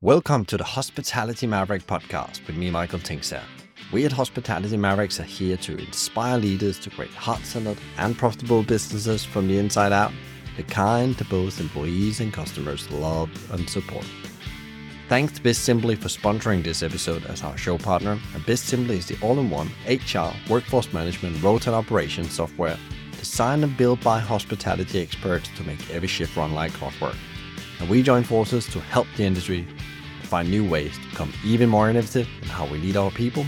Welcome to the Hospitality Maverick podcast with me, Michael Tingsager. We at Hospitality Mavericks are here to inspire leaders to create heart-centered and profitable businesses from the inside out, the kind that both employees and customers love and support. Thanks to BizSimply for sponsoring this episode as our show partner. And BizSimply is the all-in-one HR, workforce management, road and operations software designed and built by hospitality experts to make every shift run like clockwork. And we join forces to help the industry find new ways to become even more innovative in how we lead our people,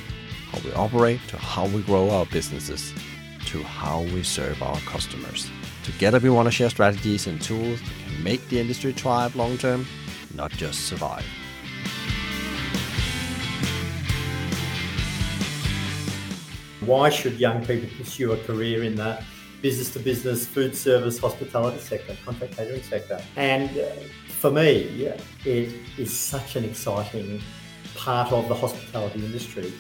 how we operate, to how we grow our businesses, to how we serve our customers. Together, we want to share strategies and tools that can make the industry thrive long term, not just survive. Why should young people pursue a career in the business to business food service hospitality sector, contract catering sector? And uh, for me, it is such an exciting part of the hospitality industry.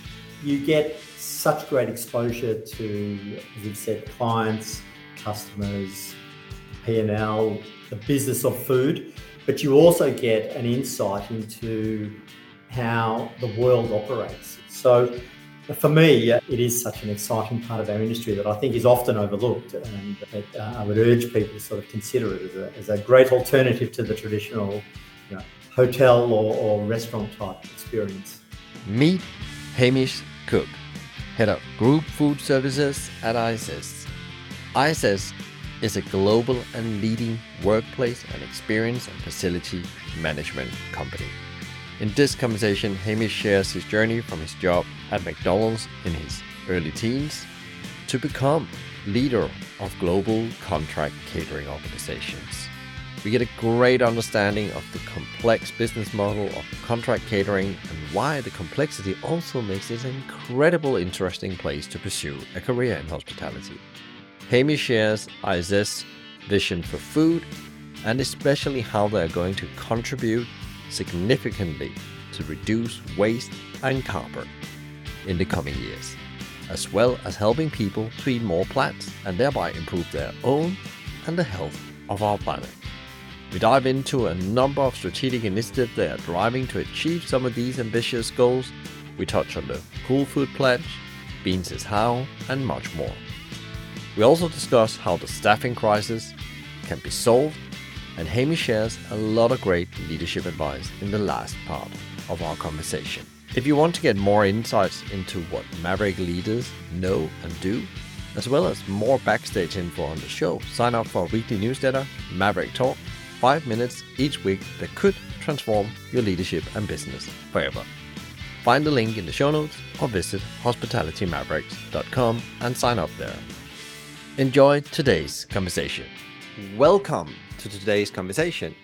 You get such great exposure to, as you've said, clients, customers, P&L, the business of food, but you also get an insight into how the world operates. So for me, it is such an exciting part of our industry that I think is often overlooked, and uh, I would urge people to sort of consider it as a, as a great alternative to the traditional you know, hotel or, or restaurant type experience. Meet Hamish Cook, Head of Group Food Services at ISS. ISS is a global and leading workplace and experience and facility management company. In this conversation, Hamish shares his journey from his job at McDonald's in his early teens to become leader of global contract catering organizations. We get a great understanding of the complex business model of contract catering and why the complexity also makes it an incredible interesting place to pursue a career in hospitality. Hamish shares ISS vision for food and especially how they're going to contribute significantly to reduce waste and carbon in the coming years, as well as helping people to eat more plants and thereby improve their own and the health of our planet. We dive into a number of strategic initiatives they are driving to achieve some of these ambitious goals. We touch on the Cool Food Pledge, Beans is How, and much more. We also discuss how the staffing crisis can be solved and Hamish shares a lot of great leadership advice in the last part of our conversation. If you want to get more insights into what Maverick leaders know and do, as well as more backstage info on the show, sign up for our weekly newsletter, Maverick Talk, five minutes each week that could transform your leadership and business forever. Find the link in the show notes or visit hospitalitymavericks.com and sign up there. Enjoy today's conversation. Welcome to today's conversation.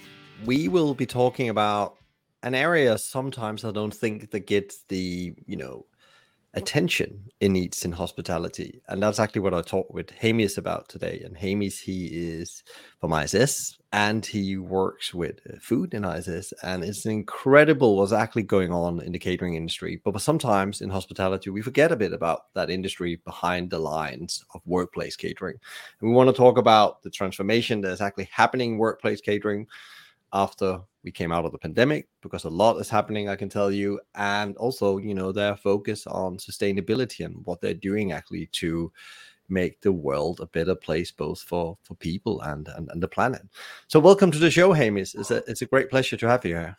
We will be talking about an area sometimes I don't think that gets the, you know, attention it needs in hospitality. And that's actually what I talked with Hamish about today. And Hamish, he is from ISS and he works with uh, food in ISS. And it's incredible what's actually going on in the catering industry. But sometimes in hospitality, we forget a bit about that industry behind the lines of workplace catering. And we want to talk about the transformation that's actually happening workplace catering after we came out of the pandemic because a lot is happening i can tell you and also you know their focus on sustainability and what they're doing actually to make the world a better place both for for people and and, and the planet. So welcome to the show hamish. It's a, it's a great pleasure to have you here.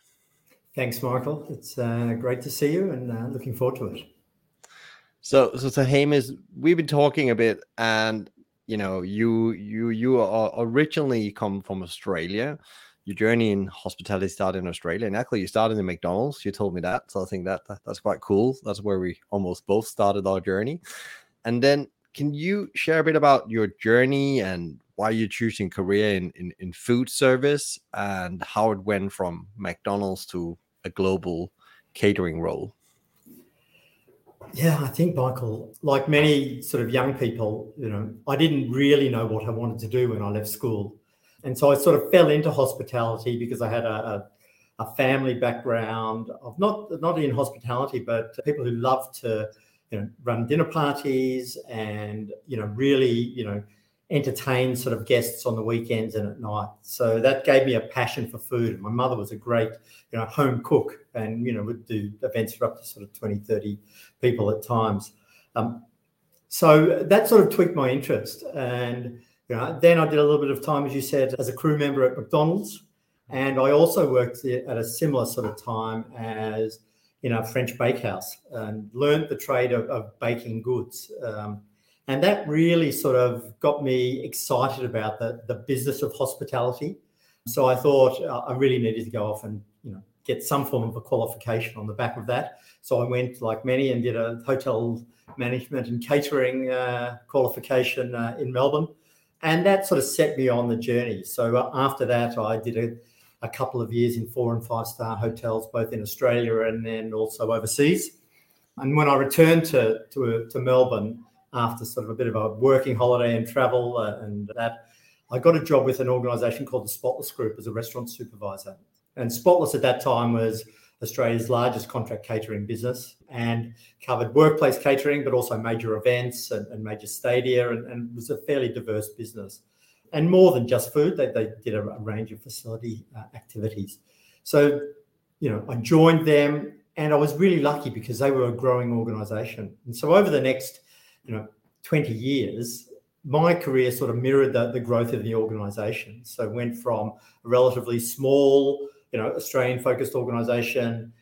Thanks michael it's uh, great to see you and uh, looking forward to it. So so so hamish we've been talking a bit and you know you you you are originally come from australia your journey in hospitality started in Australia, and actually you started in McDonald's. You told me that, so I think that, that that's quite cool. That's where we almost both started our journey. And then, can you share a bit about your journey and why you're choosing Korea in, in, in food service and how it went from McDonald's to a global catering role? Yeah, I think Michael, like many sort of young people, you know, I didn't really know what I wanted to do when I left school. And so I sort of fell into hospitality because I had a, a, a family background of not not in hospitality, but people who love to you know run dinner parties and you know really you know entertain sort of guests on the weekends and at night. So that gave me a passion for food. My mother was a great, you know, home cook and, you know, would do events for up to sort of 20, 30 people at times. Um, so that sort of tweaked my interest. And, know, then I did a little bit of time, as you said, as a crew member at McDonald's. And I also worked at a similar sort of time as in a French bakehouse and learned the trade of, of baking goods. Um, and that really sort of got me excited about the, the business of hospitality. So I thought uh, I really needed to go off and you know get some form of a qualification on the back of that. So I went, like many, and did a hotel management and catering uh, qualification uh, in Melbourne, and that sort of set me on the journey. So uh, after that, I did a, a couple of years in four and five star hotels, both in Australia and then also overseas. And when I returned to to, to Melbourne, after sort of a bit of a working holiday and travel uh, and that, I got a job with an organisation called the Spotless Group as a restaurant supervisor. And Spotless at that time was Australia's largest contract catering business and covered workplace catering, but also major events and, and major stadia, and, and, was a fairly diverse business. And more than just food, they, they did a, a range of facility uh, activities. So, you know, I joined them and I was really lucky because they were a growing organisation. And so over the next you know 20 years my career sort of mirrored the, the growth of the organization so went from a relatively small you know australian focused organization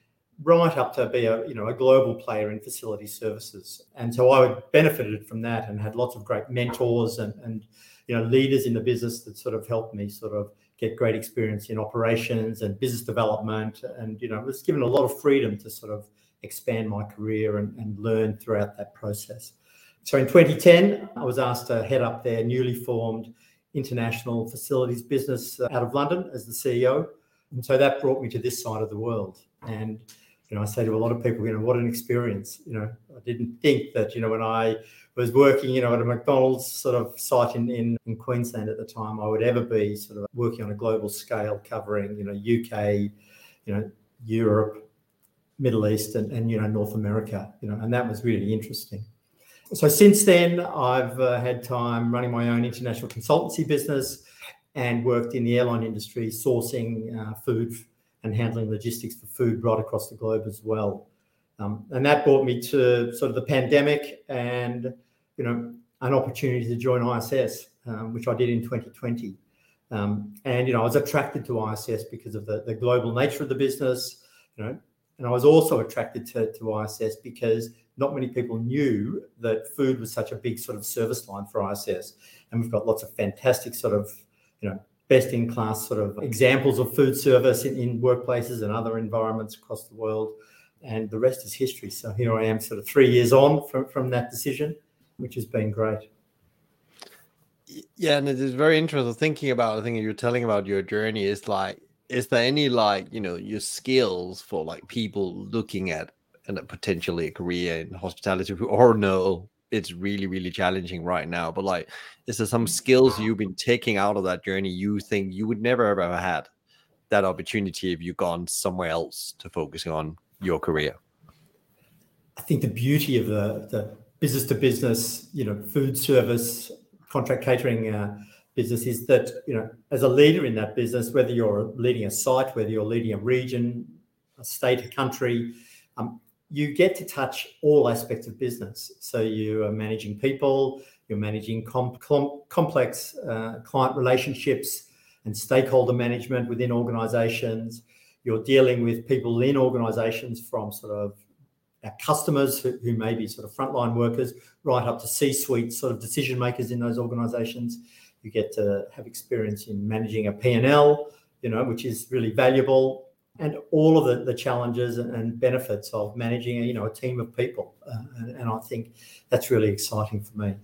right up to be a you know a global player in facility services. And so i benefited from that and had lots of great mentors and and you know leaders in the business that sort of helped me sort of get great experience in operations and business development. And you know was given a lot of freedom to sort of expand my career and, and learn throughout that process. So in 2010, I was asked to head up their newly formed international facilities business uh, out of London as the CEO. And so that brought me to this side of the world. And, you know, I say to a lot of people, you know, what an experience. You know, I didn't think that, you know, when I was working, you know, at a McDonald's sort of site in, in, in Queensland at the time, I would ever be sort of working on a global scale covering, you know, UK, you know, Europe, Middle East and, and you know, North America, you know, and that was really interesting. So since then, I've uh, had time running my own international consultancy business and worked in the airline industry, sourcing uh, food and handling logistics for food right across the globe as well. Um, and that brought me to sort of the pandemic and you know an opportunity to join ISS, um, which I did in 2020. Um, and you know I was attracted to ISS because of the, the global nature of the business, you know, and I was also attracted to, to ISS because not many people knew that food was such a big sort of service line for ISS. And we've got lots of fantastic sort of, you know, best in class sort of examples of food service in, in workplaces and other environments across the world. And the rest is history. So here I am, sort of three years on from, from that decision, which has been great. Yeah, and it is very interesting thinking about. I think you're telling about your journey is like, is there any like you know your skills for like people looking at and potentially a career in hospitality or no it's really really challenging right now but like is there some skills you've been taking out of that journey you think you would never ever have had that opportunity if you'd gone somewhere else to focus on your career? I think the beauty of the, the business to business you know food service contract catering uh, business is that you know as a leader in that business whether you're leading a site whether you're leading a region a state a country you get to touch all aspects of business. So you are managing people, you're managing com- com- complex uh, client relationships and stakeholder management within organizations. You're dealing with people in organizations from sort of our customers who, who may be sort of frontline workers right up to C-suite sort of decision makers in those organizations. You get to have experience in managing a P&L, you know, which is really valuable and all of the, the challenges and benefits of managing you know a team of people. Uh, and, and, i think that's really exciting for me.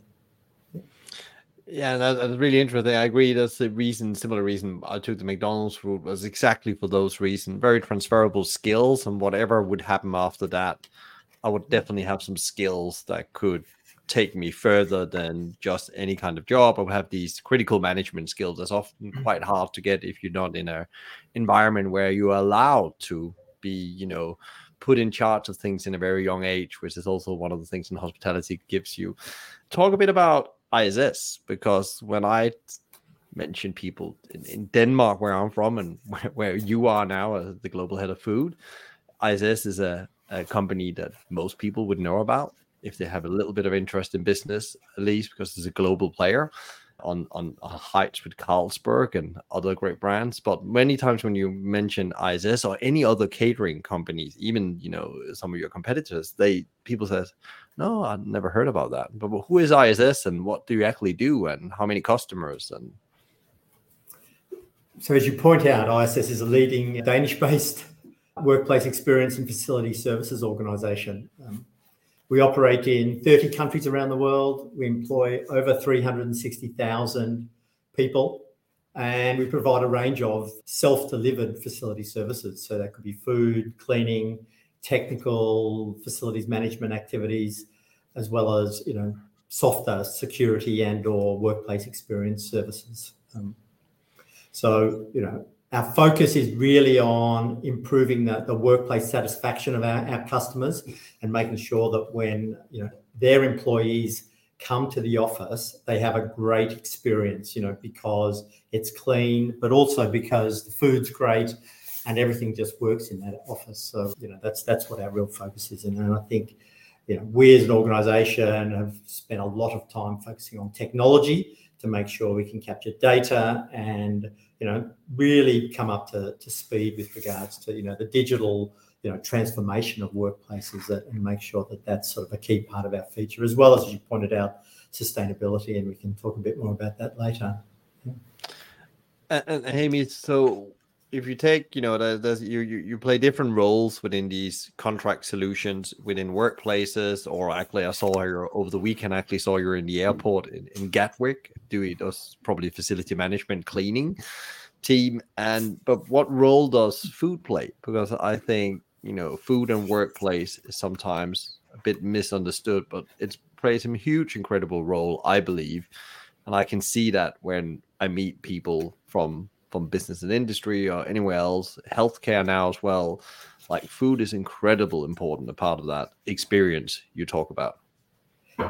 Yeah that's really interesting. I agree. That's the reason similar reason i took the mcdonald's route was exactly for those reasons. Very transferable skills and whatever would happen after that i would definitely have some skills that could take me further than just any kind of job. I would have these critical management skills that's often mm-hmm. quite hard to get if you're not in a environment where you're allowed to be, you know, put in charge of things in a very young age, which is also one of the things in hospitality gives you. Talk a bit about ISS because when I mention people in, in Denmark, where I'm from, and where, where you are now as the global head of food, ISS is a, a company that most people would know about if they have a little bit of interest in business, at least because it's a global player on on heights with Carlsberg and other great brands. But many times when you mention ISS or any other catering companies, even you know some of your competitors, they people says, "No, I've never heard about that." But who is ISS and what do you actually do and how many customers and so as you point out, ISS is a leading Danish-based workplace experience and facility services organisation. Um, we operate in 30 countries around the world. We employ over 360,000 people, and we provide a range of self-delivered facility services. So that could be food, cleaning, technical facilities management activities, as well as you know softer security and or workplace experience services. Um, so you know our focus is really on improving the, workplace satisfaction of our, customers and making sure that when you know their employees come to the office they have a great experience you know because it's clean but also because the food's great and everything just works in that office. So you know that's that's what our real focus is. And i think you know we as an organization have spent a lot of time focusing on technology to make sure we can capture data and you know really come up to, to speed with regards to you know the digital you know transformation of workplaces that, and make sure that that's sort of a key part of our feature as well as you pointed out sustainability and we can talk a bit more about that later yeah. and, and Amy, so if you take, you know, there's, you, you you play different roles within these contract solutions within workplaces, or actually, I saw here over the weekend. Actually saw you're in the airport in, in Gatwick doing those probably facility management cleaning team. And but what role does food play? Because I think you know, food and workplace is sometimes a bit misunderstood, but it plays a huge, incredible role, I believe, and I can see that when I meet people from from business and industry or anywhere else, healthcare now as well. Like food is incredible important a part of that experience you talk about.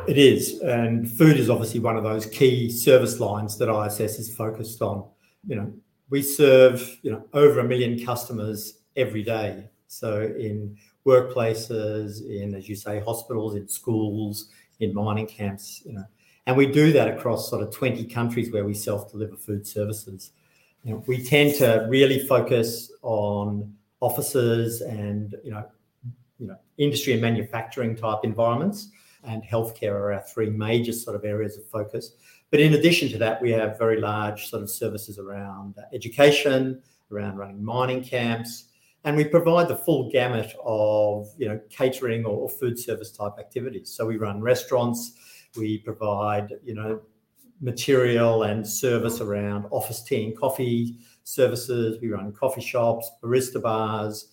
It is, and food is obviously one of those key service lines that ISS is focused on. You know, we serve you know over a million customers every day. So in workplaces, in as you say, hospitals, in schools, in mining camps, you know, and we do that across sort of 20 countries where we self-deliver food services you know, we tend to really focus on offices and you know, you know, industry and manufacturing type environments, and healthcare are our three major sort of areas of focus. But in addition to that, we have very large sort of services around education, around running mining camps, and we provide the full gamut of you know catering or food service type activities. So we run restaurants, we provide you know material and service around office tea and coffee services. We run coffee shops, barista bars.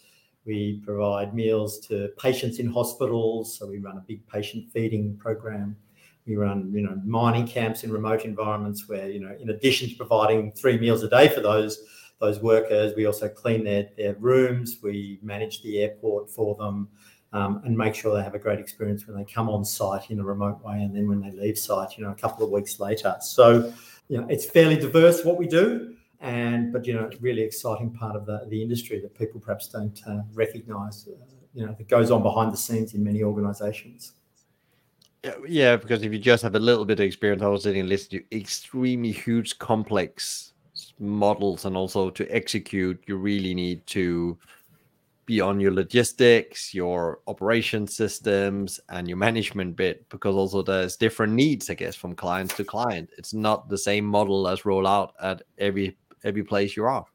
We provide meals to patients in hospitals. So we run a big patient feeding program. We run, you know, mining camps in remote environments where, you know, in addition to providing three meals a day for those those workers, we also clean their, their rooms. We manage the airport for them and make sure they have a great experience when they come on site in a remote way and then when they leave site, you know, a couple of weeks later. So, you know, it's fairly diverse what we do. And, but, you know, really exciting part of the, the industry that people perhaps don't uh, recognize, uh, you know, that goes on behind the scenes in many organizations. Yeah, because if you just have a little bit of experience, I was sitting and listening to extremely huge, complex models, and also to execute, you really need to beyond your logistics, your operation systems, and your management bit, because also there's different needs, I guess, from client to client. It's not the same model as roll out at every every place you are.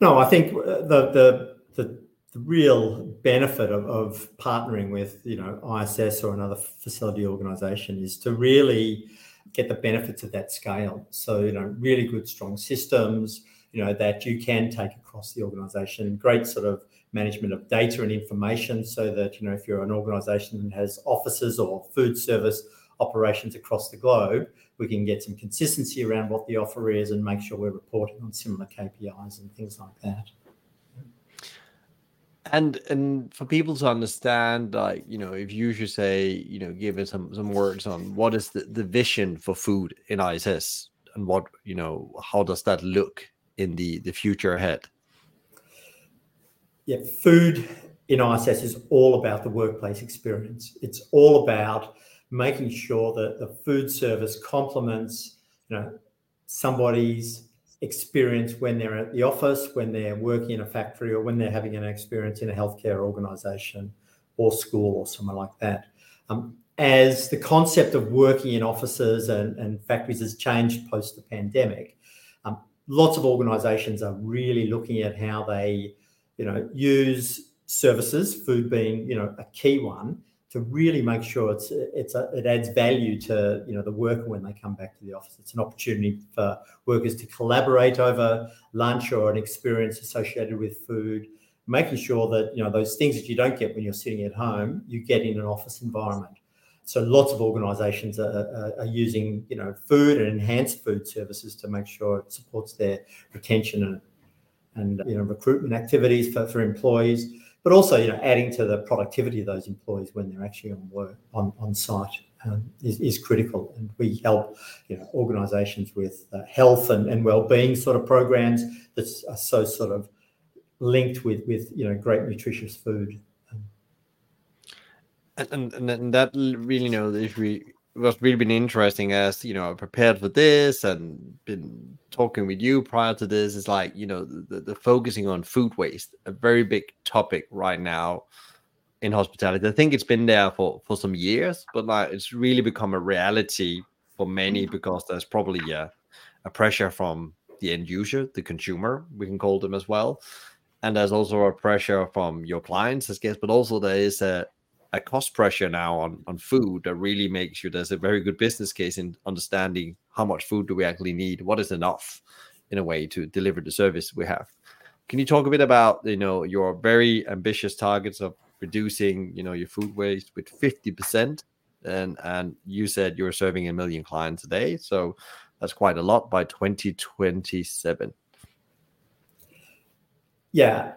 No, I think uh, the the the, the real benefit of, of partnering with you know ISS or another facility organization is to really get the benefits of that scale. So you know, really good strong systems, you know, that you can take across the organization. Great sort of management of data and information so that, you know, if you're an organization that has offices or food service operations across the globe, we can get some consistency around what the offer is and make sure we're reporting on similar KPIs and things like that. And and for people to understand, like you know, if you should say, you know, give us some some words on what is the, the vision for food in ISS and what you know, how does that look in the the future ahead? Yeah, food in ISS is all about the workplace experience. It's all about making sure that the food service complements, you know, somebody's experience when they're at the office, when they're working in a factory, or when they're having an experience in a healthcare organisation or school or somewhere like that. Um, as the concept of working in offices and, and factories has changed post the pandemic, um, lots of organisations are really looking at how they, you know, use services, food being, you know, a key one, to really make sure it's it's a, it adds value to you know the worker when they come back to the office. It's an opportunity for workers to collaborate over lunch or an experience associated with food, making sure that you know those things that you don't get when you're sitting at home, you get in an office environment. So lots of organisations are, are, are, using you know food and enhanced food services to make sure it supports their retention and and you know recruitment activities for, for employees but also you know adding to the productivity of those employees when they're actually on work on, on site um, is, is critical. And we help you know organizations with uh, health and, and well-being sort of programs that are so sort of linked with with you know great nutritious food. And, and, and that really you know if we what's really been interesting as you know prepared for this and been talking with you prior to this. Is like you know the, the focusing on food waste a very big topic right now in hospitality. I think it's been there for for some years but like it's really become a reality for many mm-hmm. because there's probably a, a pressure from the end user the consumer we can call them as well. And there's also a pressure from your clients i guess but also there is a a cost pressure now on on food that really makes you there's a very good business case in understanding how much food do we actually need? What is enough in a way to deliver the service we have? Can you talk a bit about you know your very ambitious targets of reducing you know your food waste with 50% and and you said you're serving a million clients a day so that's quite a lot by 2027 yeah.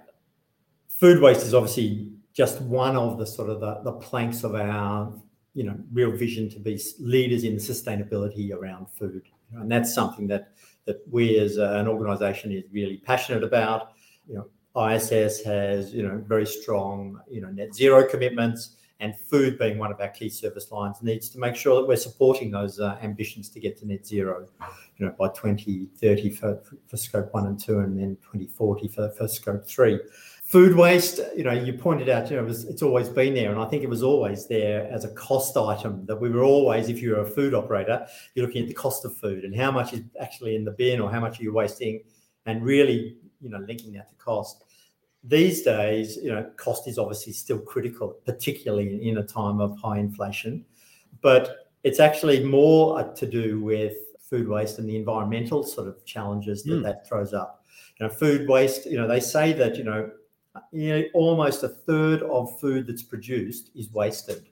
Food waste is obviously just one of the sort of the, the planks of our you know real vision to be leaders in sustainability around food. And that's something that that we as an organization is really passionate about. You know iss has you know very strong you know net zero commitments and food being one of our key service lines needs to make sure that we're supporting those uh, ambitions to get to net zero you know by 2030 for, for scope 1 and 2 and then 2040 for, for scope 3 Food waste, you know, you pointed out, you know, it was, it's always been there. And I think it was always there as a cost item that we were always, if you're a food operator, you're looking at the cost of food and how much is actually in the bin or how much are you wasting and really, you know, linking that to cost. These days, you know, cost is obviously still critical, particularly in a time of high inflation. But it's actually more to do with food waste and the environmental sort of challenges that mm. that throws up. You know, food waste, you know, they say that, you know, you know, almost a third of food that's produced is wasted.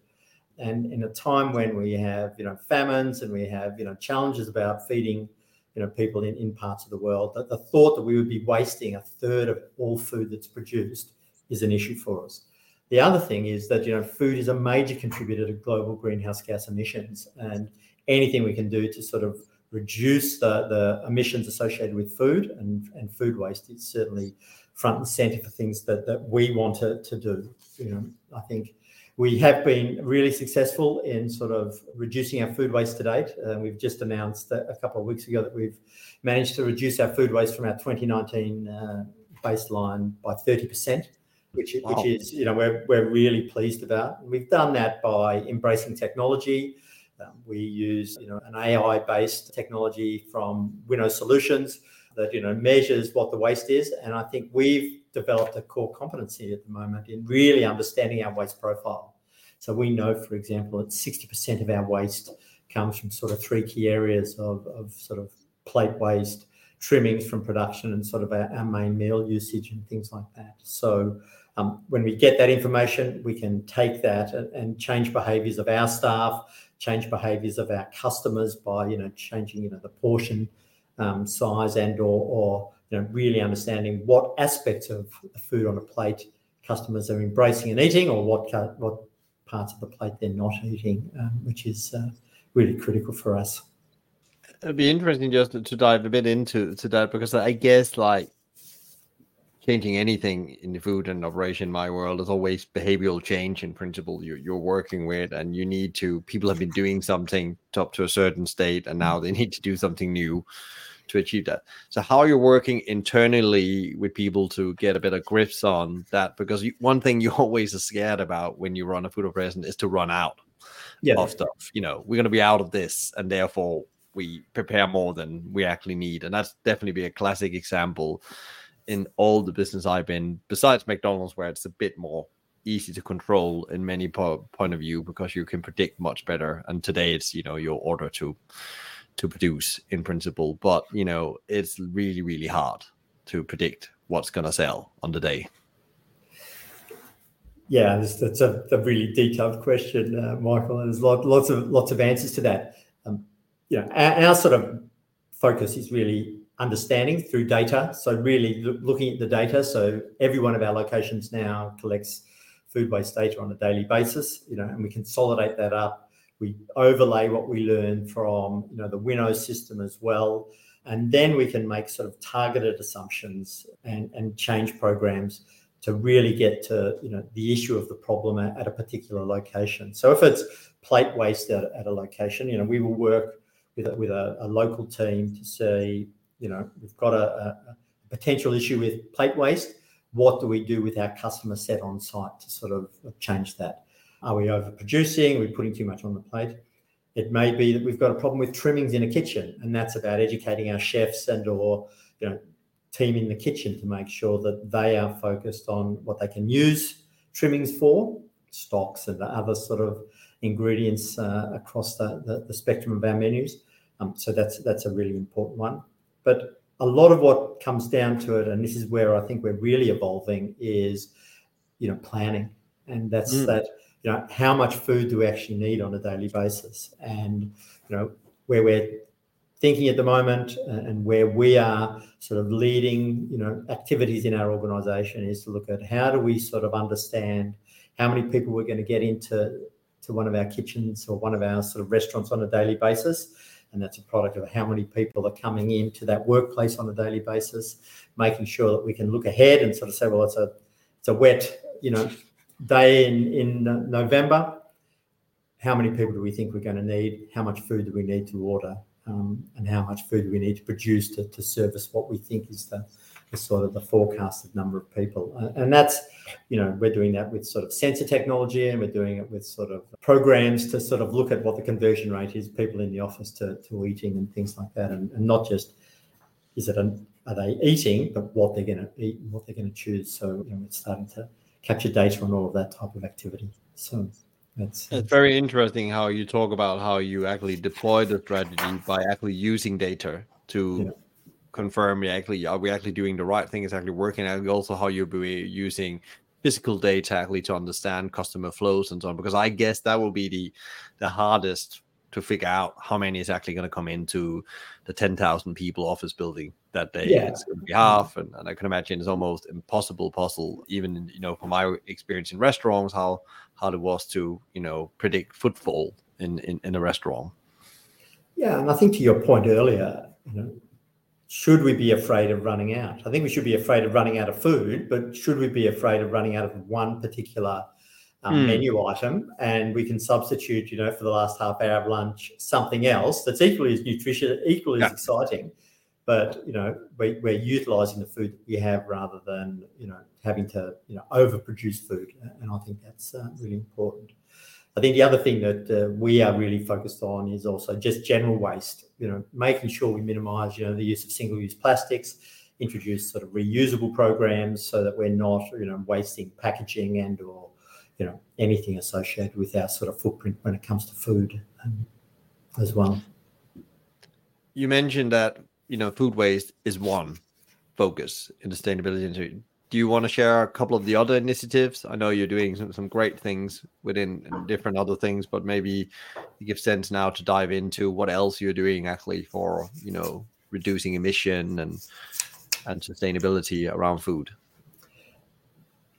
And in a time when we have, you know, famines and we have, you know, challenges about feeding, you know, people in, in parts of the world, the thought that we would be wasting a third of all food that's produced is an issue for us. The other thing is that, you know, food is a major contributor to global greenhouse gas emissions. And anything we can do to sort of reduce the, the emissions associated with food and, and food waste is certainly front and center for things that, that we want to, to do. You know, I think we have been really successful in sort of reducing our food waste to date. Uh, we've just announced a couple of weeks ago that we've managed to reduce our food waste from our 2019 uh, baseline by 30%, which, wow. which is, you know, we're, we're really pleased about. We've done that by embracing technology. Um, we use, you know, an AI-based technology from Winnow Solutions that you know measures what the waste is. And I think we've developed a core competency at the moment in really understanding our waste profile. So we know, for example, that 60% of our waste comes from sort of three key areas of, of sort of plate waste, trimmings from production, and sort of our, our main meal usage and things like that. So um, when we get that information, we can take that and, and change behaviours of our staff, change behaviours of our customers by you know changing you know the portion um, size and or, or you know really understanding what aspects of food on a plate customers are embracing and eating, or what what parts of the plate they're not eating, um, which is uh, really critical for us. It'd be interesting just to, to dive a bit into to that because I guess like changing anything in the food and operation in my world is always behavioral change in principle you're, you're working with and you need to people have been doing something up to a certain state and now they need to do something new to achieve that so how are you working internally with people to get a bit of grips on that because you, one thing you always are scared about when you run a food operation is to run out yeah. of stuff you know we're going to be out of this and therefore we prepare more than we actually need and that's definitely be a classic example in all the business I've been, besides McDonald's, where it's a bit more easy to control in many po- point of view because you can predict much better. And today it's you know your order to to produce in principle, but you know it's really really hard to predict what's going to sell on the day. Yeah, that's a, a really detailed question, uh, Michael. And there's lot, lots of lots of answers to that. Um, you know, our, our sort of focus is really understanding through data. So really looking at the data. So every one of our locations now collects food waste data on a daily basis, you know, and we consolidate that up. We overlay what we learn from, you know, the Winnow system as well. And then we can make sort of targeted assumptions and, and change programs to really get to, you know, the issue of the problem at, at a particular location. So if it's plate waste at, at a location, you know, we will work with a, with a, a local team to see you know, we've got a, a, potential issue with plate waste. What do we do with our customer set on site to sort of change that? Are we overproducing? Are we putting too much on the plate? It may be that we've got a problem with trimmings in a kitchen, and that's about educating our chefs and or you know team in the kitchen to make sure that they are focused on what they can use trimmings for, stocks and the other sort of ingredients uh, across the, the, the, spectrum of our menus. Um, so that's that's a really important one. But a lot of what comes down to it, and this is where I think we're really evolving, is you know planning, and that's mm. that you know how much food do we actually need on a daily basis, and you know where we're thinking at the moment uh, and where we are sort of leading you know activities in our organization is to look at how do we sort of understand how many people we're going to get into to one of our kitchens or one of our sort of restaurants on a daily basis. And that's a product of how many people are coming into that workplace on a daily basis, making sure that we can look ahead and sort of say, well, it's a it's a wet, you know, day in in November. How many people do we think we're going to need? How much food do we need to order? Um, and how much food do we need to produce to, to service what we think is the the sort of the forecasted number of people. And that's, you know, we're doing that with sort of sensor technology and we're doing it with sort of programs to sort of look at what the conversion rate is, people in the office to, to eating and things like that. And, and not just is it an, are they eating, but what they're going to eat and what they're going to choose. So, you know, it's starting to capture data on all of that type of activity. So it's, it's very interesting how you talk about how you actually deploy the strategy by actually using data to yeah confirm yeah, actually are we actually doing the right thing? Is actually working? And also how you'll be using physical data actually to understand customer flows and so on. Because I guess that will be the the hardest to figure out how many is actually going to come into the 10,000 people office building that day. Yeah. It's going to be half. And, and, I can imagine it's almost impossible puzzle, even, you know, from my experience in restaurants, how, how it was to, you know, predict footfall in, in, in a restaurant. Yeah. And I think to your point earlier, you know, should we be afraid of running out? I think we should be afraid of running out of food, but should we be afraid of running out of one particular um, mm. menu item? And we can substitute, you know, for the last half hour of lunch, something else that's equally as nutritious, equally yeah. as exciting. But you know, we, we're utilizing the food that we have rather than you know having to you know overproduce food, and I think that's uh, really important. I think the other thing that uh, we are really focused on is also just general waste. You know, making sure we minimise, you know, the use of single-use plastics, introduce sort of reusable programs so that we're not, you know, wasting packaging and or, you know, anything associated with our sort of footprint when it comes to food um, as well. You mentioned that you know food waste is one focus in sustainability do you want to share a couple of the other initiatives? I know you're doing some, some great things within different other things, but maybe it gives sense now to dive into what else you're doing actually for you know reducing emission and and sustainability around food.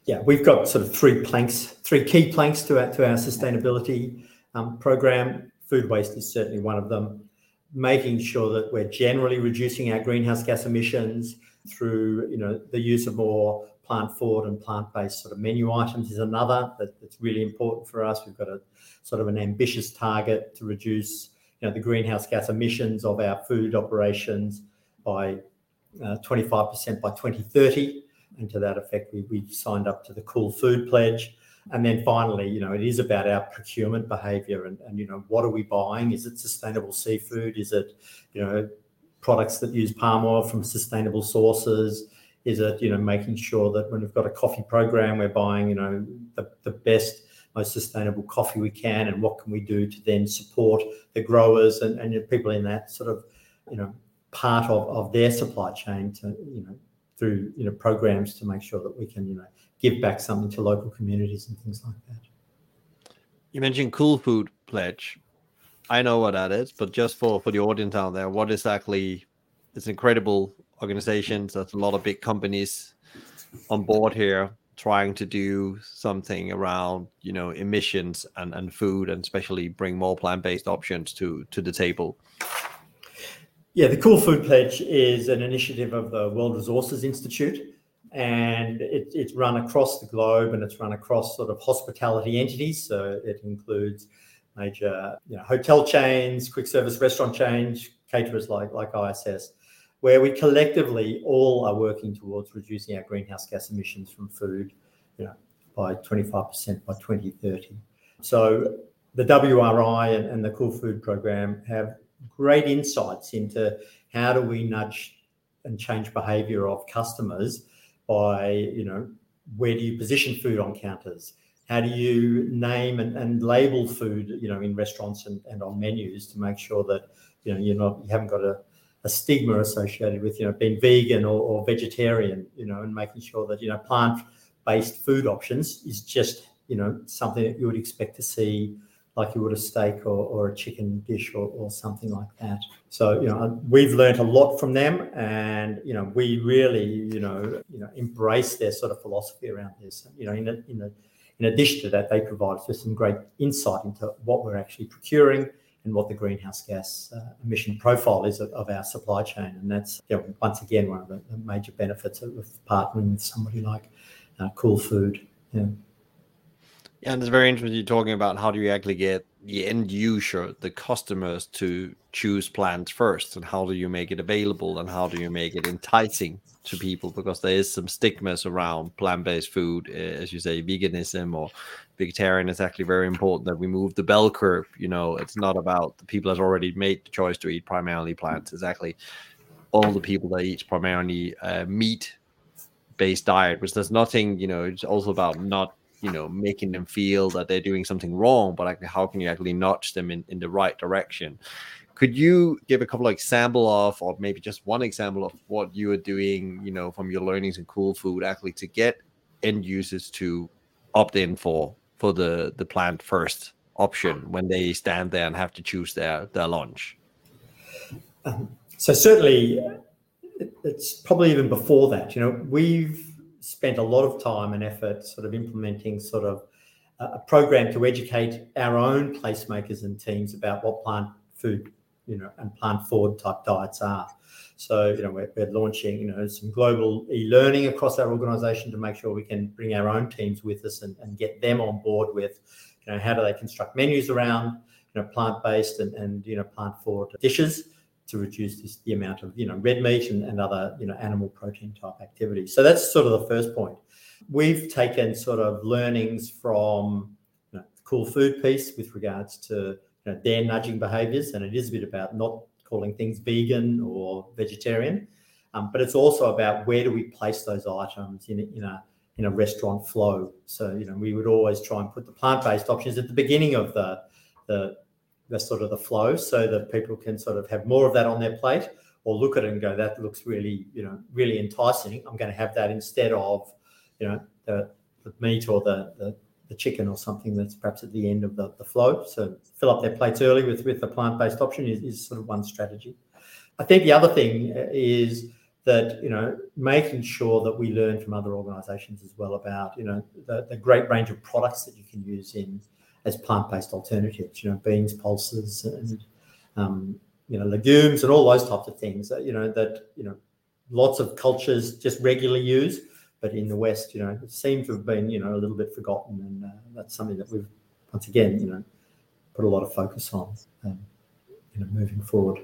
Yeah, we've got sort of three planks, three key planks to our, to our sustainability um, program. Food waste is certainly one of them. Making sure that we're generally reducing our greenhouse gas emissions through, you know, the use of more plant forward and plant-based sort of menu items is another that, that's really important for us. We've got a sort of an ambitious target to reduce, you know, the greenhouse gas emissions of our food operations by uh, 25% by 2030 and to that effect, we, we signed up to the Cool Food Pledge. And then finally, you know, it is about our procurement behaviour and, and, you know, what are we buying? Is it sustainable seafood? Is it, you know, products that use palm oil from sustainable sources? Is it, you know, making sure that when we've got a coffee program, we're buying, you know, the, the best, most sustainable coffee we can and what can we do to then support the growers and, and people in that sort of, you know, part of, of their supply chain to, you know, through you know programs to make sure that we can you know give back something to local communities and things like that. You mentioned Cool Food Pledge. I know what that is, but just for for the audience out there, what exactly? It's an incredible organizations. There's a lot of big companies on board here trying to do something around you know emissions and, and food and especially bring more plant-based options to to the table yeah, the Cool Food Pledge is an initiative of the World Resources Institute, and it, it's run across the globe and it's run across sort of hospitality entities. So it includes major you know, hotel chains, quick service restaurant chains, caterers like like ISS, where we collectively all are working towards reducing our greenhouse gas emissions from food, you know, by 25% by 2030. So the WRI and, and the Cool Food Program have great insights into how do we nudge and change behavior of customers by, you know, where do you position food on counters? How do you name and, and label food, you know, in restaurants and, and on menus to make sure that, you know, you're not, you haven't got a, a stigma associated with, you know, being vegan or, or vegetarian, you know, and making sure that, you know, plant-based food options is just, you know, something that you would expect to see like you would a steak or, or a chicken dish or, or something like that. So, you know, we've learned a lot from them and, you know, we really, you know, you know, embrace their sort of philosophy around this. You know, in a, in a, in addition to that, they provide us with some great insight into what we're actually procuring and what the greenhouse gas uh, emission profile is of, of, our supply chain. And that's, you know, once again, one of the, major benefits of, of partnering with somebody like uh, Cool Food. Yeah. And it's very interesting you're talking about how do you actually get the end user, the customers to choose plants first, and how do you make it available, and how do you make it enticing to people? Because there is some stigmas around plant-based food, eh, as you say, veganism or vegetarian is actually very important that we move the bell curve. You know, it's not about the people that already made the choice to eat primarily plants. It's actually all the people that eat primarily uh, meat based diet, which there's nothing, you know, it's also about not you know making them feel that they're doing something wrong but like how can you actually nudge them in, in the right direction? Could you give a couple of example of or maybe just one example of what you are doing you know from your learnings in cool food actually to get end users to opt in for for the the plant first option when they stand there and have to choose their their lunch? Um, so certainly it's probably even before that you know we've spent a lot of time and effort sort of implementing sort of a program to educate our own placemakers and teams about what plant food, you know, and plant forward type diets are. So, you know, we're, we're launching, you know, some global e-learning across our organization to make sure we can bring our own teams with us and, and get them on board with, you know, how do they construct menus around, you know, plant-based and, and you know, plant forward dishes to reduce this, the amount of you know red meat and, and other you know animal protein type activities. So that's sort of the first point. We've taken sort of learnings from you know, the cool food piece with regards to you know, their nudging behaviours, and it is a bit about not calling things vegan or vegetarian, um, but it's also about where do we place those items in, in a in a restaurant flow. So you know we would always try and put the plant based options at the beginning of the the the sort of the flow so that people can sort of have more of that on their plate or look at it and go that looks really you know really enticing. I'm going to have that instead of you know the, the meat or the, the, the chicken or something that's perhaps at the end of the, the flow. So fill up their plates early with with the plant-based option is, is sort of one strategy. I think the other thing uh, is that you know making sure that we learn from other organisations as well about you know the, the great range of products that you can use in as plant-based alternatives. You know, beans, pulses, and um, you know legumes and all those types of things. That, you know that you know lots of cultures just regularly use, but in the West, you know, it seems to have been you know a little bit forgotten, and uh, that's something that we've once again you know put a lot of focus on, um, you know, moving forward.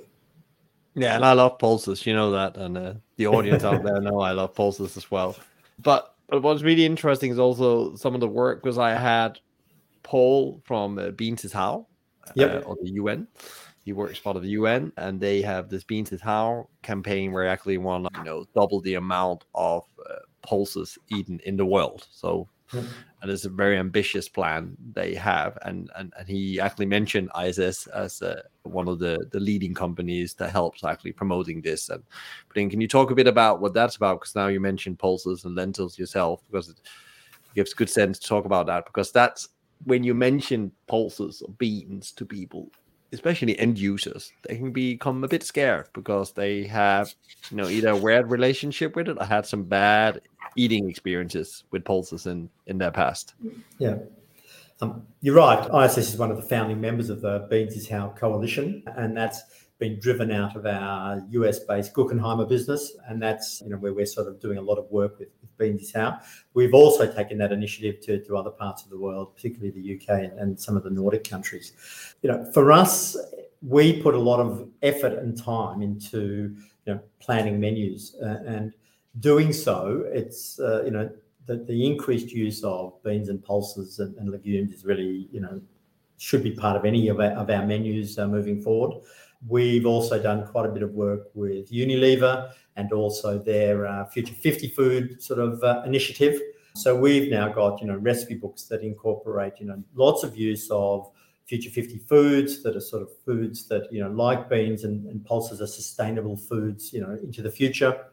Yeah, and I love pulses, you know that, and uh, the audience out there know I love pulses as well. But but what's really interesting is also some of the work because I had Paul from uh, Beans is How, yep. uh, on the UN. He works part of the UN, and they have this Beans is How campaign where actually want you know double the amount of uh, pulses eaten in the world. So and it's a very ambitious plan they have. And and, and he actually mentioned ISS as uh, one of the the leading companies that helps actually promoting this. And but then can you talk a bit about what that's about? Because now you mentioned pulses and lentils yourself, because it gives good sense to talk about that. Because that's when you mention pulses or beans to people, especially end users, they can become a bit scared because they have, you know, either a weird relationship with it or had some bad eating experiences with pulses in in their past. Yeah. Um, you're right. ISS is one of the founding members of the Beans is How coalition, and that's been driven out of our US-based Guckenheimer business, and that's you know where we're sort of doing a lot of work with, with Beans is How. We've also taken that initiative to, to other parts of the world, particularly the UK and, and some of the Nordic countries. You know, for us, we put a lot of effort and time into you know planning menus, uh, and doing so, it's uh, you know the, the increased use of beans and pulses and, and, legumes is really you know should be part of any of our, of our menus uh, moving forward. We've also done quite a bit of work with Unilever and also their uh, Future 50 Food sort of uh, initiative. So we've now got you know recipe books that incorporate you know lots of use of Future 50 foods that are sort of foods that you know like beans and, and pulses are sustainable foods you know into the future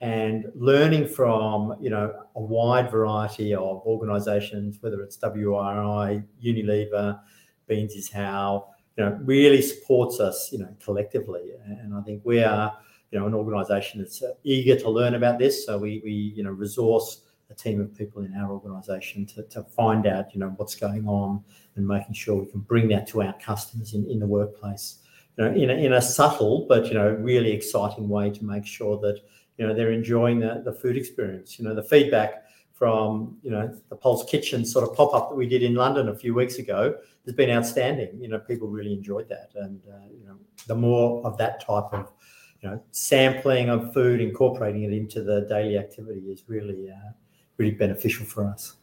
and learning from you know a wide variety of organisations, whether it's WRI, Unilever, Beans is How, you know, really supports us, you know, collectively. And I think we are, you know, an organisation that's eager to learn about this. So we, we, you know, resource a team of people in our organisation to, to find out, you know, what's going on and making sure we can bring that to our customers in, in the workplace. You know, in a, in a subtle but you know really exciting way to make sure that you know they're enjoying the, the food experience you know the feedback from you know the pulse kitchen sort of pop-up that we did in london a few weeks ago has been outstanding. You know people really enjoyed that. And uh, you know the more of that type of you know sampling of food incorporating it into the daily activity is really uh, really beneficial for us.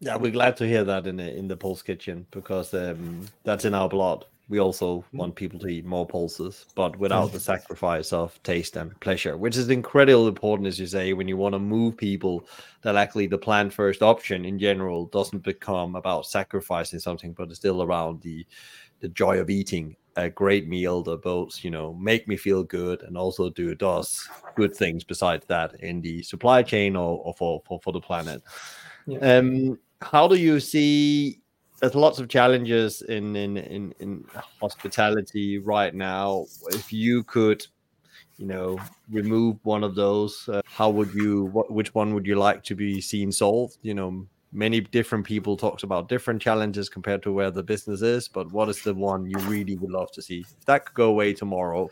Yeah we're glad to hear that in the in the pulse kitchen because um, that's in our blood we also mm. want people to eat more pulses, but without the sacrifice of taste and pleasure, which is incredibly important, as you say, when you want to move people. That actually the plant first option in general doesn't become about sacrificing something, but it's still around the the joy of eating a great meal that both you know make me feel good and also do does good things besides that in the supply chain or, or for, for for the planet. Yeah. Um, how do you see there's lots of challenges in, in in in hospitality right now. If you could, you know, remove one of those, uh, how would you? What, which one would you like to be seen solved? You know, many different people talks about different challenges compared to where the business is. But what is the one you really would love to see? If that could go away tomorrow,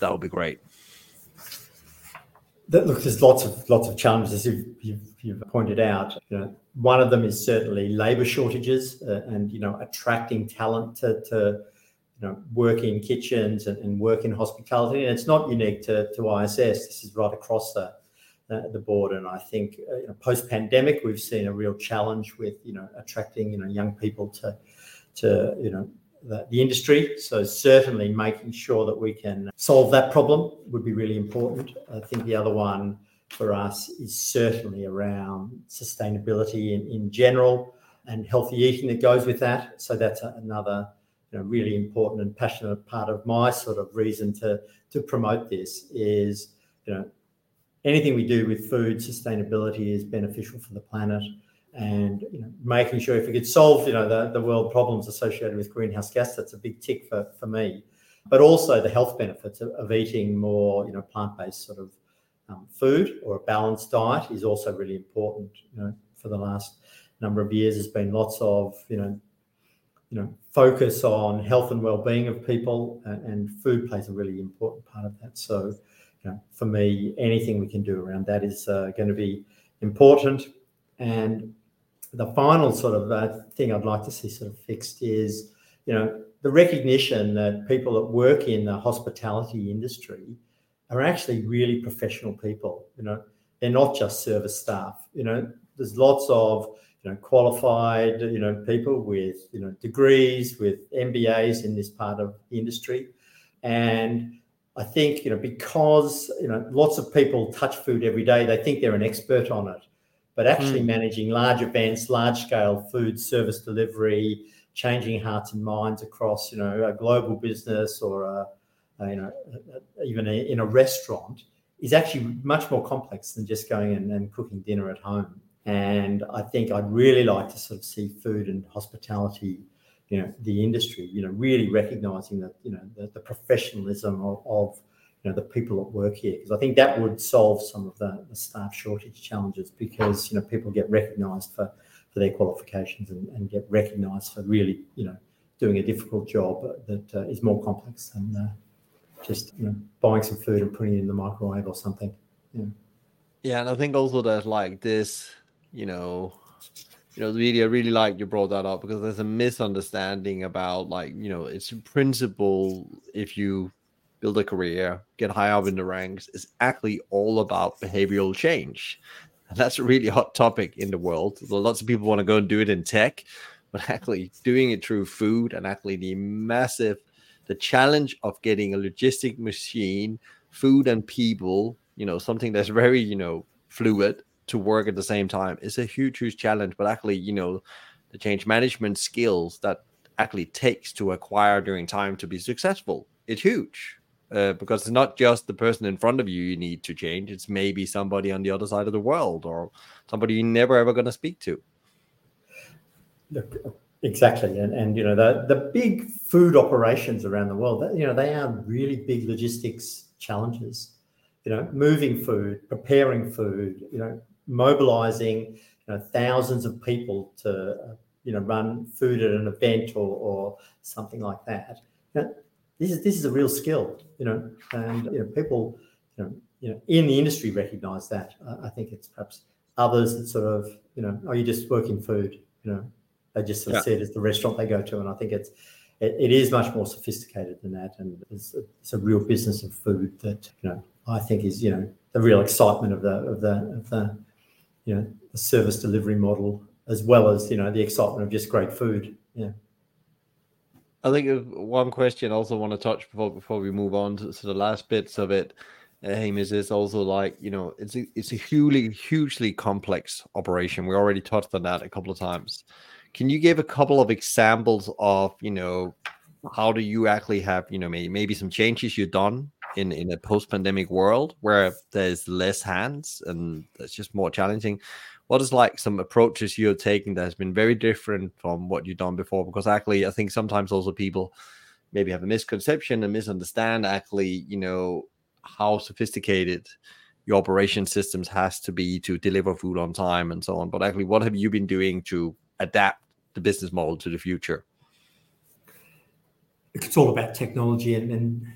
that would be great. Look, there's lots of lots of challenges you've, you've, you've pointed out. You know, one of them is certainly labour shortages uh, and you know attracting talent to, to you know work in kitchens and, and, work in hospitality. And it's not unique to, to ISS. This is right across the uh, the board. And I think uh, you know, post pandemic, we've seen a real challenge with you know attracting you know young people to to you know the, the, industry. So certainly making sure that we can solve that problem would be really important. I think the other one for us is certainly around sustainability in, in general and healthy eating that goes with that. So that's another you know, really important and passionate part of my sort of reason to to promote this is you know anything we do with food sustainability is beneficial for the planet and you know making sure if we could solve you know the, the world problems associated with greenhouse gas that's a big tick for, for me but also the health benefits of, of eating more you know plant-based sort of Um, food or a balanced diet is also really important. You know, for the last number of years, there's been lots of you know, you know, focus on health and well-being of people, and, and food plays a really important part of that. So, you know, for me, anything we can do around that is uh, going to be important. And the final sort of uh, thing I'd like to see sort of fixed is, you know, the recognition that people that work in the hospitality industry are actually really professional people. You know, they're not just service staff. You know, there's lots of you know qualified you know people with you know degrees with MBAs in this part of the industry, and I think you know because you know lots of people touch food every day, they think they're an expert on it, but actually mm. managing large events, large scale food service delivery, changing hearts and minds across you know a global business or a uh, you know, even in a restaurant, is actually much more complex than just going and, and cooking dinner at home. And I think I'd really like to sort of see food and hospitality, you know, the industry, you know, really recognizing that, you know, the, the professionalism of, of, you know, the people that work here. Because I think that would solve some of the, the, staff shortage challenges because, you know, people get recognized for, for their qualifications and, and get recognized for really, you know, doing a difficult job that uh, is more complex than, uh, just you know buying some food and putting it in the microwave or something. Yeah. Yeah, and I think also that like this, you know, you know, really, I really like you brought that up because there's a misunderstanding about like, you know, it's principle if you build a career, get high up in the ranks, is actually all about behavioral change. And that's a really hot topic in the world. Lots of people want to go and do it in tech, but actually doing it through food and actually the massive the challenge of getting a logistic machine, food and people, you know, something that's very, you know, fluid to work at the same time is a huge, huge challenge. But actually, you know, the change management skills that actually takes to acquire during time to be successful, it's huge. Uh, because it's not just the person in front of you you need to change it's maybe somebody on the other side of the world or somebody you're never ever going to speak to Look, Exactly, and and you know the the big food operations around the world, that, you know, they are really big logistics challenges. You know, moving food, preparing food, you know, mobilizing you know thousands of people to uh, you know run food at an event or or something like that. Know, this is this is a real skill, you know, and you know people, you know, you know, in the industry recognize that. I, I think it's perhaps others that sort of, you know, are you just working food, you know, they just sort of yeah. see it as the restaurant they go to, and I think it's it, it is much more sophisticated than that, and it's a, it's a real business of food that you know I think is you know the real excitement of the of the of the you know the service delivery model as well as you know the excitement of just great food. Yeah. I think one question I also want to touch before before we move on to, to the last bits of it, uh, Hamish, is also like you know it's a, it's a hugely hugely complex operation. We already touched on that a couple of times. Can you give a couple of examples of, you know, how do you actually have, you know, maybe, maybe some changes you've done in, in a post-pandemic world where there's less hands and it's just more challenging? What is like some approaches you're taking that has been very different from what you've done before? Because actually, I think sometimes also people maybe have a misconception and misunderstand actually, you know, how sophisticated your operation systems has to be to deliver food on time and so on. But actually, what have you been doing to adapt the business model to the future? It's all about technology and, and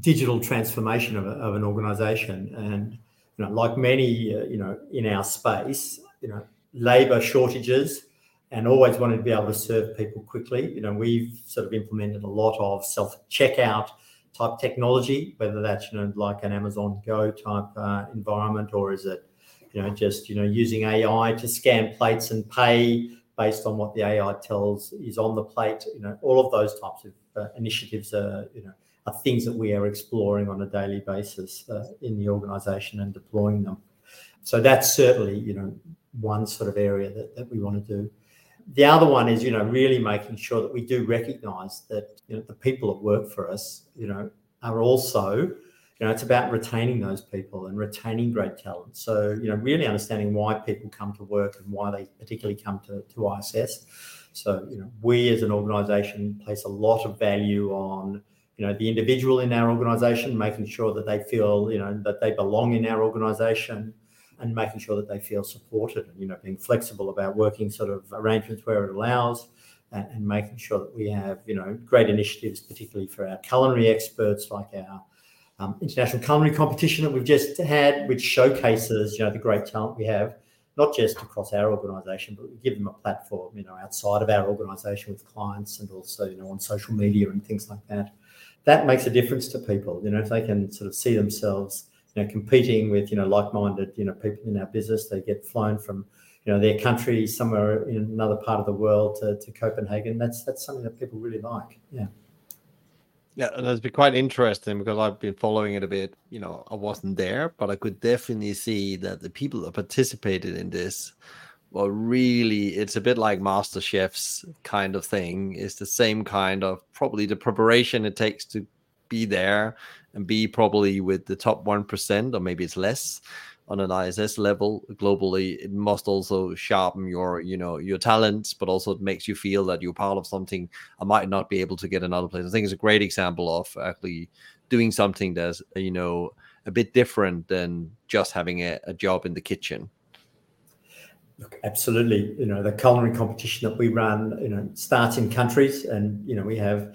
digital transformation of, a, of, an organization. And you know, like many, uh, you know, in our space, you know, labor shortages and always wanted to be able to serve people quickly. You know, we've sort of implemented a lot of self checkout type technology, whether that's you know like an Amazon Go type uh, environment or is it you know just you know using AI to scan plates and pay based on what the AI tells is on the plate. You know, all of those types of uh, initiatives are, you know, are things that we are exploring on a daily basis uh, in the organisation and deploying them. So that's certainly, you know, one sort of area that, that we want to do. The other one is, you know, really making sure that we do recognise that, you know, the people that work for us, you know, are also you know, it's about retaining those people and retaining great talent. So, you know, really understanding why people come to work and why they particularly come to, to ISS. So, you know, we as an organisation place a lot of value on, you know the individual in our organization making sure that they feel you know that they belong in our organization and making sure that they feel supported and you know being flexible about working sort of arrangements where it allows and, and making sure that we have you know great initiatives particularly for our culinary experts like our um, international culinary competition that we've just had which showcases you know the great talent we have not just across our organisation, but we give them a platform, you know, outside of our organisation with clients and also, you know, on social media and things like that that makes a difference to people. You know, if they can sort of see themselves, you know, competing with, you know, like-minded, you know, people in our business, they get flown from, you know, their country somewhere in another part of the world to, to Copenhagen. That's that's something that people really like. Yeah. Yeah, and it's been quite interesting because I've been following it a bit. You know, I wasn't there, but I could definitely see that the people that participated in this well really it's a bit like master chefs kind of thing it's the same kind of probably the preparation it takes to be there and be probably with the top 1% or maybe it's less on an ISS level globally. It must also sharpen your you know your talents but also it makes you feel that you're part of something I might not be able to get another place. I think it's a great example of actually doing something that's you know a bit different than just having a, a job in the kitchen. Look, absolutely. You know, the culinary competition that we run, you know, starts in countries, and you know, we have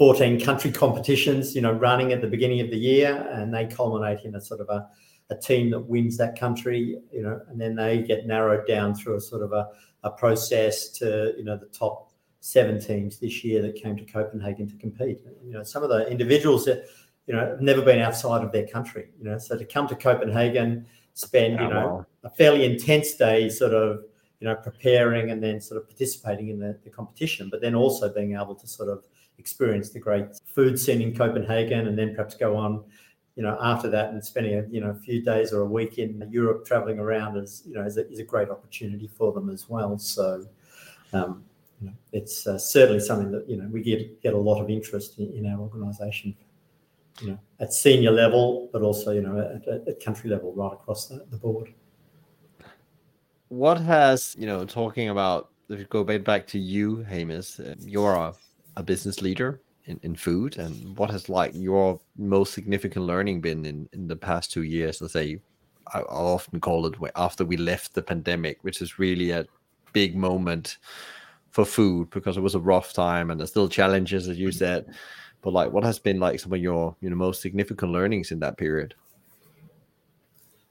14 country competitions, you know, running at the beginning of the year, and they culminate in a sort of a, a team that wins that country, you know, and then they get narrowed down through a sort of a, a process to, you know, the top seven teams this year that came to Copenhagen to compete. You know, some of the individuals that, you know, have never been outside of their country, you know, so to come to Copenhagen spend you oh, know a fairly intense day sort of you know preparing and then sort of participating in the, the competition but then also being able to sort of experience the great food scene in copenhagen and then perhaps go on you know after that and spending a you know a few days or a week in europe traveling around is you know is a, is a great opportunity for them as well so um, you know, it's uh, certainly something that you know we get get a lot of interest in, in our organisation you know, at senior level, but also, you know, at, at country level, right across the, the board. What has, you know, talking about, if you go back to you, Hamish, uh, you're a, a business leader in, in food. And what has like your most significant learning been in, in the past two years? Let's say, I, often call it after we left the pandemic, which is really a big moment for food because it was a rough time and there's still challenges, as you said but like what has been like some of your you know most significant learnings in that period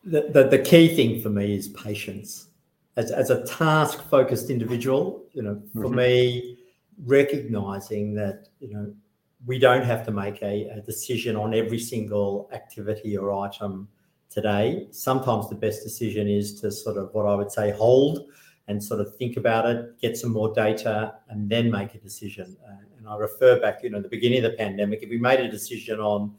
the, the, the key thing for me is patience as, as a task focused individual you know for mm-hmm. me recognizing that you know we don't have to make a, a decision on every single activity or item today sometimes the best decision is to sort of what i would say hold and sort of think about it get some more data and then make a decision uh, I refer back, you know, the beginning of the pandemic, if we made a decision on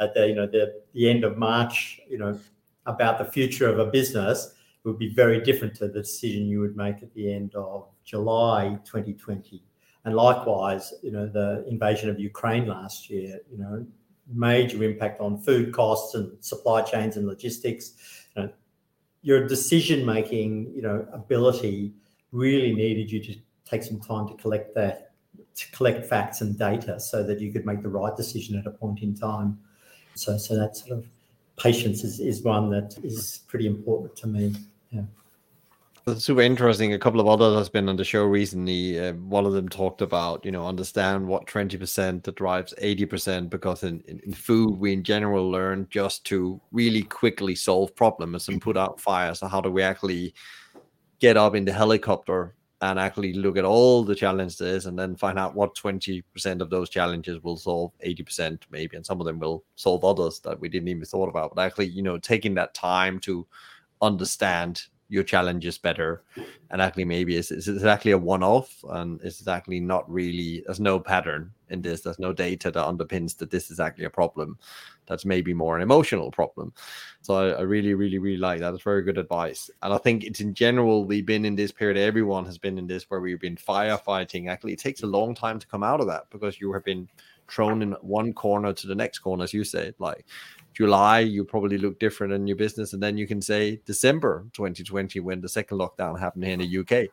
at the, you know, the, the end of March, you know, about the future of a business, it would be very different to the decision you would make at the end of July 2020. And likewise, you know, the invasion of Ukraine last year, you know, major impact on food costs and supply chains and logistics. You know, your decision making, you know, ability really needed you to take some time to collect that to collect facts and data so that you could make the right decision at a point in time. So, so that sort of patience is, is one that is pretty important to me. Yeah. Super interesting. A couple of others has been on the show recently. Uh, one of them talked about, you know, understand what 20% that drives 80%, because in, in, in, food, we in general learn just to really quickly solve problems and put out fires. So how do we actually get up in the helicopter and actually look at all the challenges and then find out what 20% of those challenges will solve 80% maybe and some of them will solve others that we didn't even thought about but actually you know taking that time to understand your challenges better. And actually maybe it's, it's exactly a one-off and it's exactly not really there's no pattern in this. There's no data that underpins that this is actually a problem. That's maybe more an emotional problem. So I, I, really really really like that. It's very good advice. And i think it's in general we've been in this period everyone has been in this where we've been firefighting. Actually it takes a long time to come out of that because you have been thrown in one corner to the next corner as you said. Like July, you probably look different in your business. And then you can say December 2020, when the second lockdown happened here in the UK.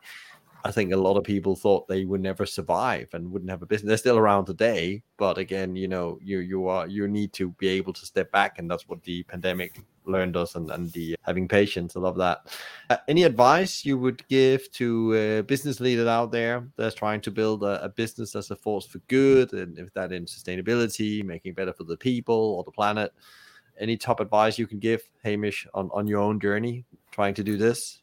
I think a lot of people thought they would never survive and wouldn't have a business. They're still around today, but again, you know, you you are you need to be able to step back, and that's what the pandemic learned us, and and the having patience. I love that. Uh, any advice you would give to uh, business leaders out there that's trying to build a, a business as a force for good, and if that in sustainability, making better for the people or the planet? Any top advice you can give, Hamish, on on your own journey trying to do this?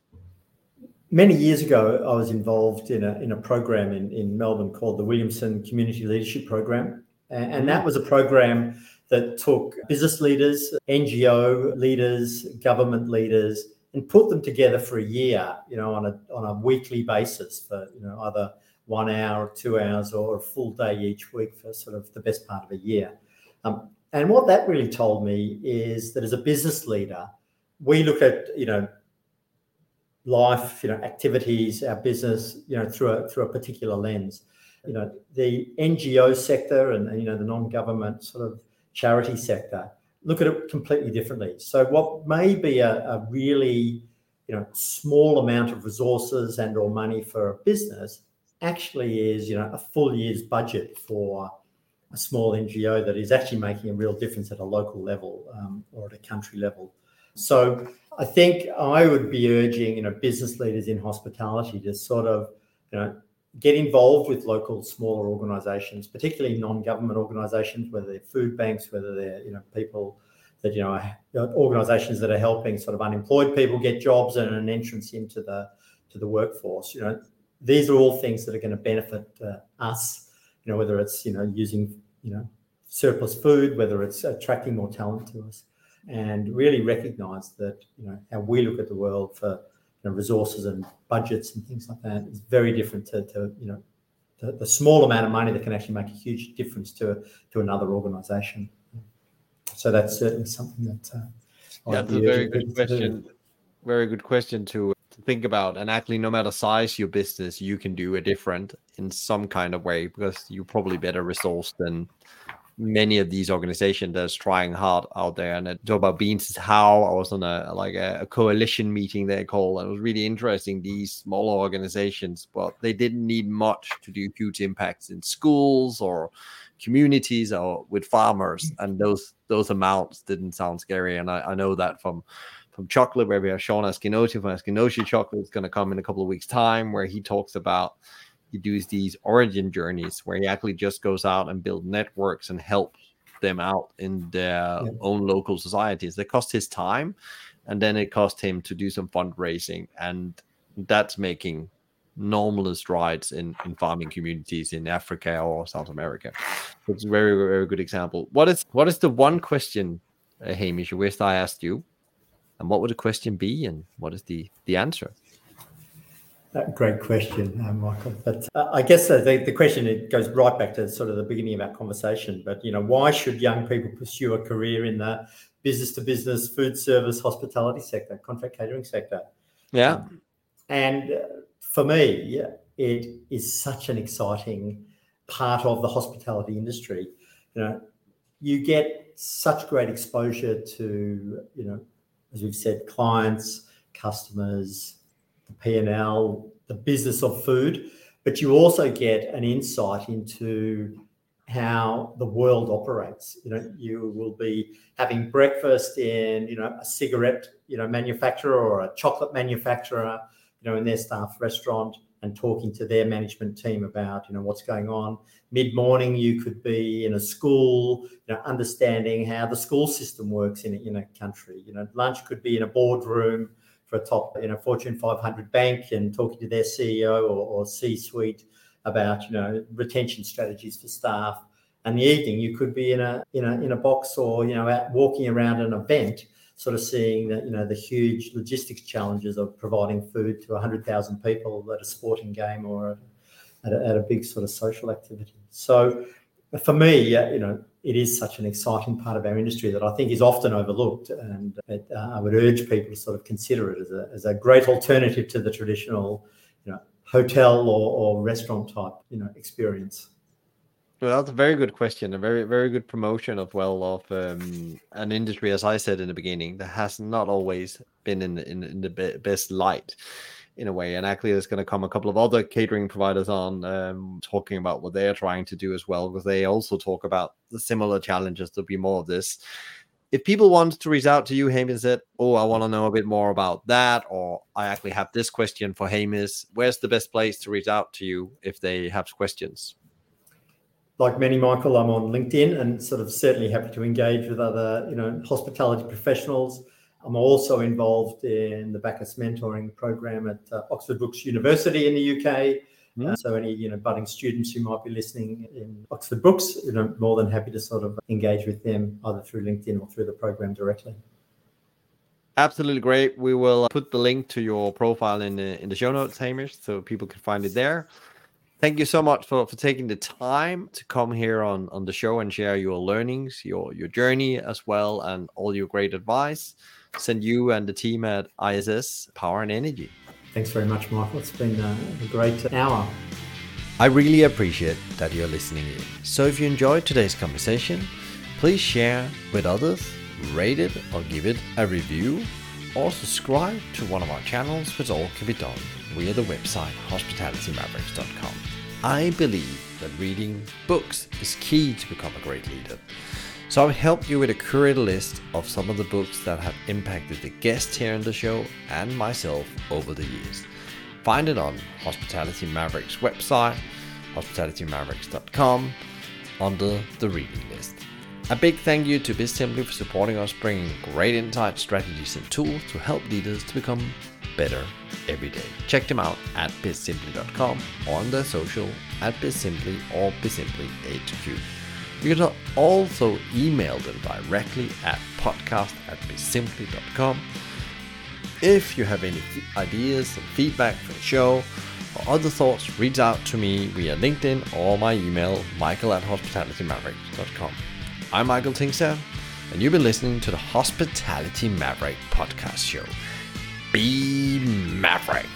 many years ago, I was involved in a, in a program in, in Melbourne called the Williamson Community Leadership Program. And, and that was a program that took business leaders, NGO leaders, government leaders, and put them together for a year, you know, on a, on a weekly basis for, you know, either one hour two hours or a full day each week for sort of the best part of a year. Um, and what that really told me is that as a business leader, we look at, you know, life, you know, activities, our business, you know, through a through a particular lens. You know, the NGO sector and you know the non-government sort of charity sector look at it completely differently. So what may be a, a really you know small amount of resources and or money for a business actually is you know a full year's budget for a small NGO that is actually making a real difference at a local level um, or at a country level. So I think I would be urging, you know, business leaders in hospitality to sort of, you know, get involved with local smaller organisations, particularly non-government organisations, whether they're food banks, whether they're, you know, people that you know organisations that are helping sort of unemployed people get jobs and an entrance into the to the workforce. You know, these are all things that are going to benefit uh, us. You know, whether it's you know using you know surplus food, whether it's attracting more talent to us and really recognise that you know how we look at the world for you know, resources and budgets and things like that is very different to, to you know the, the, small amount of money that can actually make a huge difference to to another organisation. So that's certainly something that. Uh, that's a very good question. Very good question to think about. And actually, no matter size your business, you can do a different in some kind of way because you're probably better resourced than many of these organizations that's trying hard out there. And talk about Beans is how I was on a like a, a coalition meeting they call. And it was really interesting. These smaller organizations, but they didn't need much to do huge impacts in schools or communities or with farmers. And those those amounts didn't sound scary. And I, I know that from from chocolate, where we have Shawn Askinosie from Askinosie Chocolate is going to come in a couple of weeks' time, where he talks about he does these origin journeys where he actually just goes out and build networks and help them out in their yeah. own local societies. That cost his time, and then it cost him to do some fundraising, and that's making normal strides in, in farming communities in Africa or South America. It's a very very good example. What is what is the one question, uh, Hamish, wish I asked you, and what would the question be, and what is the the answer? great question, uh, Michael. But uh, I guess uh, the, the question it goes right back to sort of the beginning of our conversation. But you know, why should young people pursue a career in the business to business, food service, hospitality sector, contract catering sector? Yeah. Um, and uh, for me, it is such an exciting part of the hospitality industry. You know, you get such great exposure to you know, as we've said, clients, customers the P&L, the business of food, but you also get an insight into how the world operates. You know, you will be having breakfast in, you know, a cigarette, you know, manufacturer or a chocolate manufacturer, you know, in their staff restaurant and talking to their management team about, you know, what's going on. Mid morning, you could be in a school, you know, understanding how the school system works in a, in a country. You know, lunch could be in a boardroom, for a top, you know, Fortune 500 bank and talking to their CEO or, or C-suite about, you know, retention strategies for staff. And the evening, you could be in a in a in a box or you know out walking around an event, sort of seeing that you know the huge logistics challenges of providing food to 100,000 people at a sporting game or at a, at a big sort of social activity. So for me, you know, it is such an exciting part of our industry that I think is often overlooked. And it, uh, I would urge people to sort of consider it as a, as a great alternative to the traditional, you know, hotel or, or restaurant type, you know, experience. Well, that's a very good question. A very, very good promotion of well of um, an industry, as I said in the beginning, that has not always been in in, in the best light in a way. And actually, there's going to come a couple of other catering providers on um, talking about what they're trying to do as well, because they also talk about the similar challenges. There'll be more of this. If people want to reach out to you, Hamish, said, "Oh, I want to know a bit more about that," or "I actually have this question for Hamish," where's the best place to reach out to you if they have questions? Like many, Michael, I'm on LinkedIn and sort of certainly happy to engage with other, you know, hospitality professionals. I'm also involved in the Bacchus mentoring program at uh, Oxford Brookes University in the UK. Mm. Uh, so any you know budding students who might be listening in Oxford Brookes, you know, more than happy to sort of engage with them either through LinkedIn or through the program directly. Absolutely great. We will put the link to your profile in the in the show notes, Hamish, so people can find it there thank you so much for, for taking the time to come here on, on the show and share your learnings, your your journey as well, and all your great advice. Send you and the team at ISS Power and Energy. Thanks very much, Michael. It's been a, a great hour. I really appreciate that you're listening in. So if you enjoyed today's conversation, please share with others, rate it or give it a review, or subscribe to one of our channels, which all can be done via the website hospitalitymavericks.com. I believe that reading books is key to become a great leader. So I've helped you with a curated list of some of the books that have impacted the guests here in the show and myself over the years. Find it on Hospitality Mavericks website, hospitalitymavericks.com, under the reading list. A big thank you to BizSimply for supporting us, bringing great insights, strategies, and tools to help leaders to become better every day. Check them out at bizsimply.com or on their social at bizsimply or bizsimplyhq. You can also email them directly at podcast at bizsimply.com. If you have any ideas and feedback for the show or other thoughts, reach out to me via LinkedIn or my email, michael at hospitalitymaverick.com. I'm Michael Tingsager, and you've been listening to the Hospitality Maverick podcast show. Be Maverick.